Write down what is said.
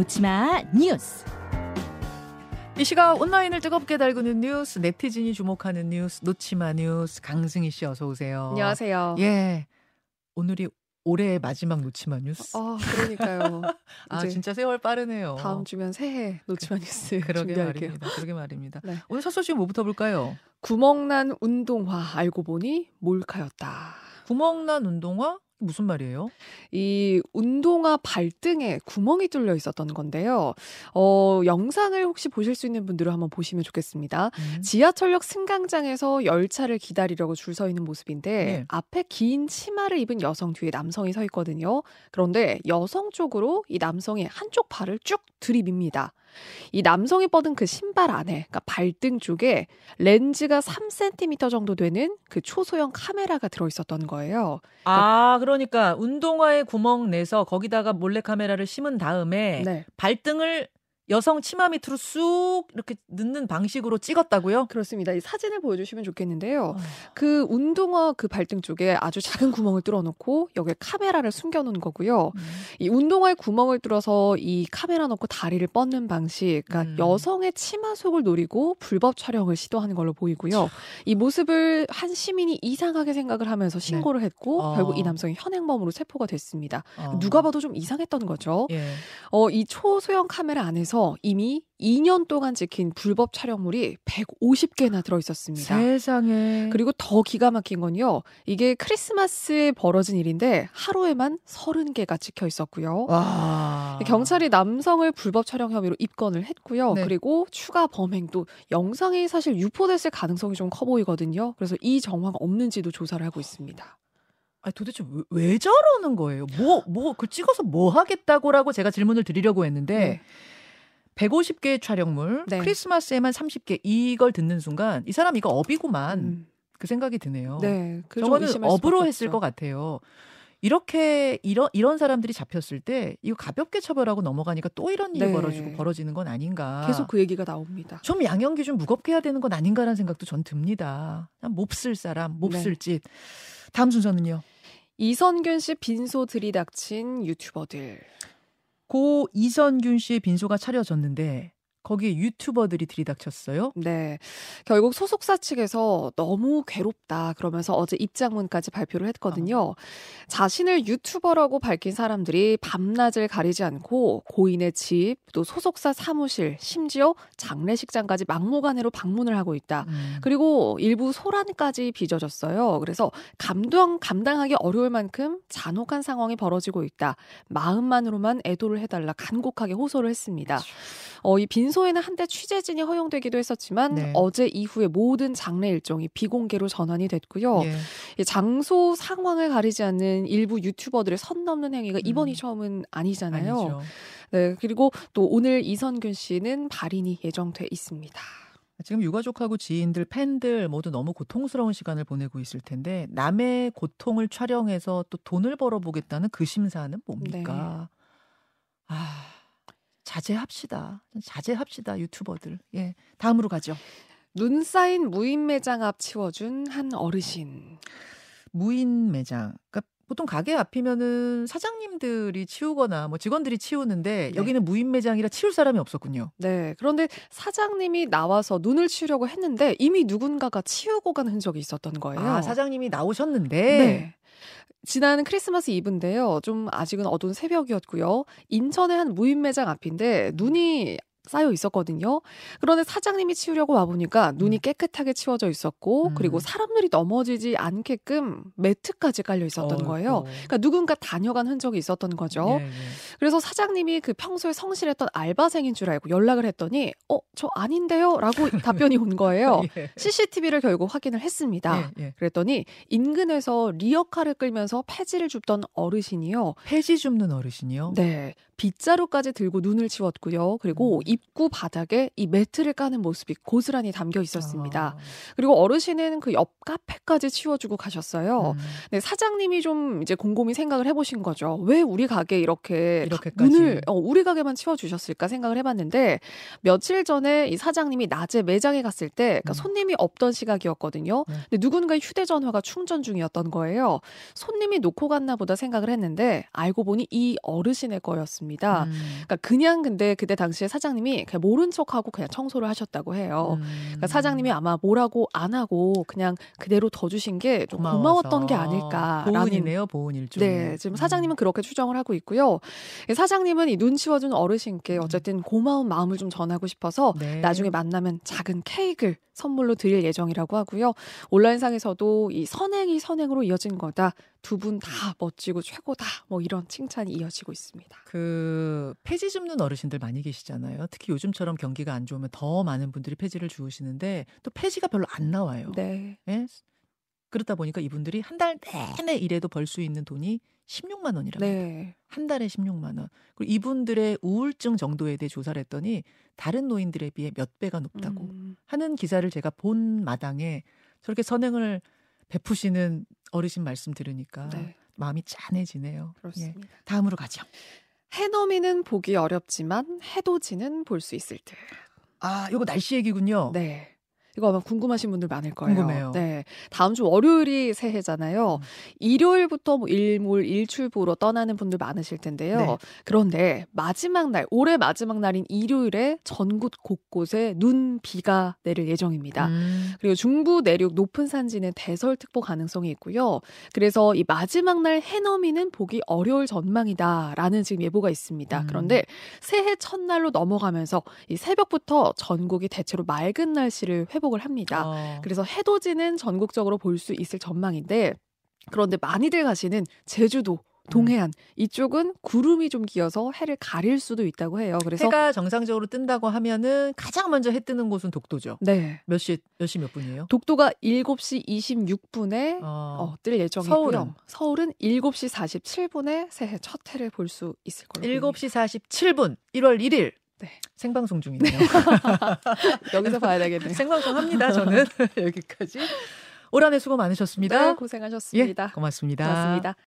놓지마 뉴스. 이 시각 온라인을 뜨겁게 달구는 뉴스, 네티즌이 주목하는 뉴스, 놓지마 뉴스, 강승희 씨 어서 오세요. 안녕하세요. 예. 오늘이 올해의 마지막 놓지마 뉴스. 아, 그러니까요. 아, 진짜 세월 빠르네요. 다음 주면 새해 놓지마 뉴스 그러게 준비할게요. 말입니다. 그러게 말입니다. 네. 오늘 첫 소식 뭐부터 볼까요? 구멍난 운동화 알고 보니 몰카였다. 구멍난 운동화? 무슨 말이에요? 이 운동화 발등에 구멍이 뚫려 있었던 건데요. 어, 영상을 혹시 보실 수 있는 분들은 한번 보시면 좋겠습니다. 음. 지하철역 승강장에서 열차를 기다리려고 줄 서 있는 모습인데 네. 앞에 긴 치마를 입은 여성 뒤에 남성이 서 있거든요. 그런데 여성 쪽으로 이 남성이 한쪽 발을 쭉 들이밉니다. 이 남성이 뻗은 그 신발 안에, 그러니까 발등 쪽에 렌즈가 3cm 정도 되는 그 초소형 카메라가 들어 있었던 거예요. 아, 그러니까 운동화에 구멍 내서 거기다가 몰래 카메라를 심은 다음에 네. 발등을 여성 치마 밑으로 쑥 이렇게 넣는 방식으로 찍었다고요? 그렇습니다. 이 사진을 보여주시면 좋겠는데요. 어. 그 운동화 그 발등 쪽에 아주 작은 구멍을 뚫어놓고 여기에 카메라를 숨겨놓은 거고요. 음. 이 운동화에 구멍을 뚫어서 이 카메라 넣고 다리를 뻗는 방식, 그러니까 음. 여성의 치마 속을 노리고 불법 촬영을 시도하는 걸로 보이고요. 이 모습을 한 시민이 이상하게 생각을 하면서 신고를 했고 어. 결국 이 남성이 현행범으로 체포가 됐습니다. 어. 누가 봐도 좀 이상했던 거죠. 예. 어, 이 초소형 카메라 안에서 이미 2년 동안 찍힌 불법 촬영물이 150개나 들어 있었습니다. 세상에. 그리고 더 기가 막힌 건요. 이게 크리스마스에 벌어진 일인데 하루에만 30개가 찍혀 있었고요. 와. 경찰이 남성을 불법 촬영 혐의로 입건을 했고요. 네. 그리고 추가 범행도 영상이 사실 유포됐을 가능성이 좀 커 보이거든요. 그래서 이 정황 없는지도 조사를 하고 있습니다. 아니 도대체 왜, 왜 저러는 거예요? 뭐 뭐 그 찍어서 뭐 하겠다고라고 제가 질문을 드리려고 했는데 150개의 촬영물, 네. 크리스마스에만 30개 이걸 듣는 순간 이 사람 이거 업이구만 음. 그 생각이 드네요. 네, 그좀 저거는 업으로 했을. 것 같아요. 이렇게 이런 이런 사람들이 잡혔을 때 이거 가볍게 처벌하고 넘어가니까 또 이런 일이 네. 벌어지고 벌어지는 건 아닌가. 계속 그 얘기가 나옵니다. 좀 양형기 좀 무겁게 해야 되는 건 아닌가라는 생각도 전 듭니다. 몹쓸 사람, 몹쓸 네. 짓. 다음 순서는요. 이선균 씨 빈소 들이닥친 유튜버들. 고 이선균 씨의 빈소가 차려졌는데 거기에 유튜버들이 들이닥쳤어요. 네. 결국 소속사 측에서 너무 괴롭다 그러면서 어제 입장문까지 발표를 했거든요. 자신을 유튜버라고 밝힌 사람들이 밤낮을 가리지 않고 고인의 집, 또 소속사 사무실, 심지어 장례식장까지 막무가내로 방문을 하고 있다. 음. 그리고 일부 소란까지 빚어졌어요. 그래서 감당, 감당하기 어려울 만큼 잔혹한 상황이 벌어지고 있다. 마음만으로만 애도를 해달라 간곡하게 호소를 했습니다. 어, 이빈 소에는 한때 취재진이 허용되기도 했었지만 네. 어제 이후에 모든 장례 일정이 비공개로 전환이 됐고요. 예. 이 장소 상황을 가리지 않는 일부 유튜버들의 선 넘는 행위가 이번이 음. 처음은 아니잖아요. 아니죠. 네, 그리고 또 오늘 이선균 씨는 발인이 예정돼 있습니다. 지금 유가족하고 지인들, 팬들 모두 너무 고통스러운 시간을 보내고 있을 텐데 남의 고통을 촬영해서 또 돈을 벌어보겠다는 그 심사는 뭡니까? 아 자제합시다. 자제합시다 유튜버들. 예 다음으로 가죠. 눈 쌓인 무인 매장 앞 치워준 한 어르신. 무인 매장. 그러니까 보통 가게 앞이면은 사장님들이 치우거나 뭐 직원들이 치우는데 네. 여기는 무인 매장이라 치울 사람이 없었군요. 네, 그런데 사장님이 나와서 눈을 치우려고 했는데 이미 누군가가 치우고 간 흔적이 있었던 거예요. 아 사장님이 나오셨는데 네. 지난 크리스마스 이브인데요. 좀 아직은 어두운 새벽이었고요. 인천의 한 무인 매장 앞인데 눈이 쌓여 있었거든요. 그런데 사장님이 치우려고 와보니까 눈이 깨끗하게 치워져 있었고, 음. 그리고 사람들이 넘어지지 않게끔 매트까지 깔려 있었던 어이구. 거예요. 그러니까 누군가 다녀간 흔적이 있었던 거죠. 예, 예. 그래서 사장님이 그 평소에 성실했던 알바생인 줄 알고 연락을 했더니, 어, 저 아닌데요? 라고 답변이 온 거예요. 예. CCTV를 결국 확인을 했습니다. 예, 예. 그랬더니 인근에서 리어카를 끌면서 폐지를 줍던 어르신이요. 폐지 줍는 어르신이요. 네. 빗자루까지 들고 눈을 치웠고요. 그리고 음. 입구 바닥에 이 매트를 까는 모습이 고스란히 담겨 있었습니다. 아, 그리고 어르신은 그 옆 카페까지 치워주고 가셨어요. 음. 네, 사장님이 좀 이제 곰곰이 생각을 해보신 거죠. 왜 우리 가게 이렇게 이렇게까지. 눈을 어, 우리 가게만 치워주셨을까 생각을 해봤는데 며칠 전에 이 사장님이 낮에 매장에 갔을 때 그러니까 음. 손님이 없던 시각이었거든요. 네. 근데 누군가의 휴대전화가 충전 중이었던 거예요. 손님이 놓고 갔나 보다 생각을 했는데 알고 보니 이 어르신의 거였습니다. 음. 그러니까 그냥 근데 그때 당시에 사장님이 그냥 모른 척하고 그냥 청소를 하셨다고 해요. 음. 그러니까 사장님이 아마 뭐라고 안 하고 그냥 그대로 더 주신 게 좀 고마웠던 게 아닐까. 보은이네요, 보은 일종. 네, 지금 사장님은 음. 그렇게 추정을 하고 있고요. 사장님은 이 눈 치워준 어르신께 음. 어쨌든 고마운 마음을 좀 전하고 싶어서 네. 나중에 만나면 작은 케이크를 선물로 드릴 예정이라고 하고요. 온라인상에서도 이 선행이 선행으로 이어진 거다. 두 분 다 멋지고 최고다. 뭐 이런 칭찬이 이어지고 있습니다. 그 폐지 줍는 어르신들 많이 계시잖아요. 특히 요즘처럼 경기가 안 좋으면 더 많은 분들이 폐지를 주우시는데 또 폐지가 별로 안 나와요. 네. 네? 그렇다 보니까 이분들이 한 달 내내 일해도 벌 수 있는 돈이 16만 원이랍니다. 네. 한 달에 16만 원. 그리고 이분들의 우울증 정도에 대해 조사를 했더니 다른 노인들에 비해 몇 배가 높다고 음. 하는 기사를 제가 본 마당에 저렇게 선행을 베푸시는 어르신 말씀 들으니까 네. 마음이 짠해지네요. 그렇습니다. 예. 다음으로 가죠. 해넘이는 보기 어렵지만 해돋이는 볼 수 있을 듯. 아, 이거 날씨 얘기군요. 네. 이거 아마 궁금하신 분들 많을 거예요. 궁금해요. 네. 다음 주 월요일이 새해잖아요. 음. 일요일부터 뭐 일몰, 일출보러 떠나는 분들 많으실 텐데요. 네. 그런데 마지막 날, 올해 마지막 날인 일요일에 전국 곳곳에 눈, 비가 내릴 예정입니다. 음. 그리고 중부 내륙 높은 산지는 대설특보 가능성이 있고요. 그래서 이 마지막 날 해넘이는 보기 어려울 전망이다라는 지금 예보가 있습니다. 음. 그런데 새해 첫날로 넘어가면서 이 새벽부터 전국이 대체로 맑은 날씨를 회복 회복을 합니다. 어. 그래서 해돋이는 전국적으로 볼 수 있을 전망인데 그런데 많이들 가시는 제주도 동해안 음. 이쪽은 구름이 좀 끼어서 해를 가릴 수도 있다고 해요. 그래서 해가 정상적으로 뜬다고 하면은 가장 먼저 해 뜨는 곳은 독도죠. 네. 몇 시 몇 시 몇 분이에요? 독도가 7시 26분에 어. 어, 뜰 예정이고요. 서울은 서울은 7시 47분에 새해 첫 해를 볼 수 있을 걸로 7시 47분 1월 1일 네. 생방송 중이네요. 여기서 봐야 되겠네요. 생방송 합니다. 저는 여기까지. 올 한해 수고 많으셨습니다. 네, 고생하셨습니다. 예, 고맙습니다. 고맙습니다.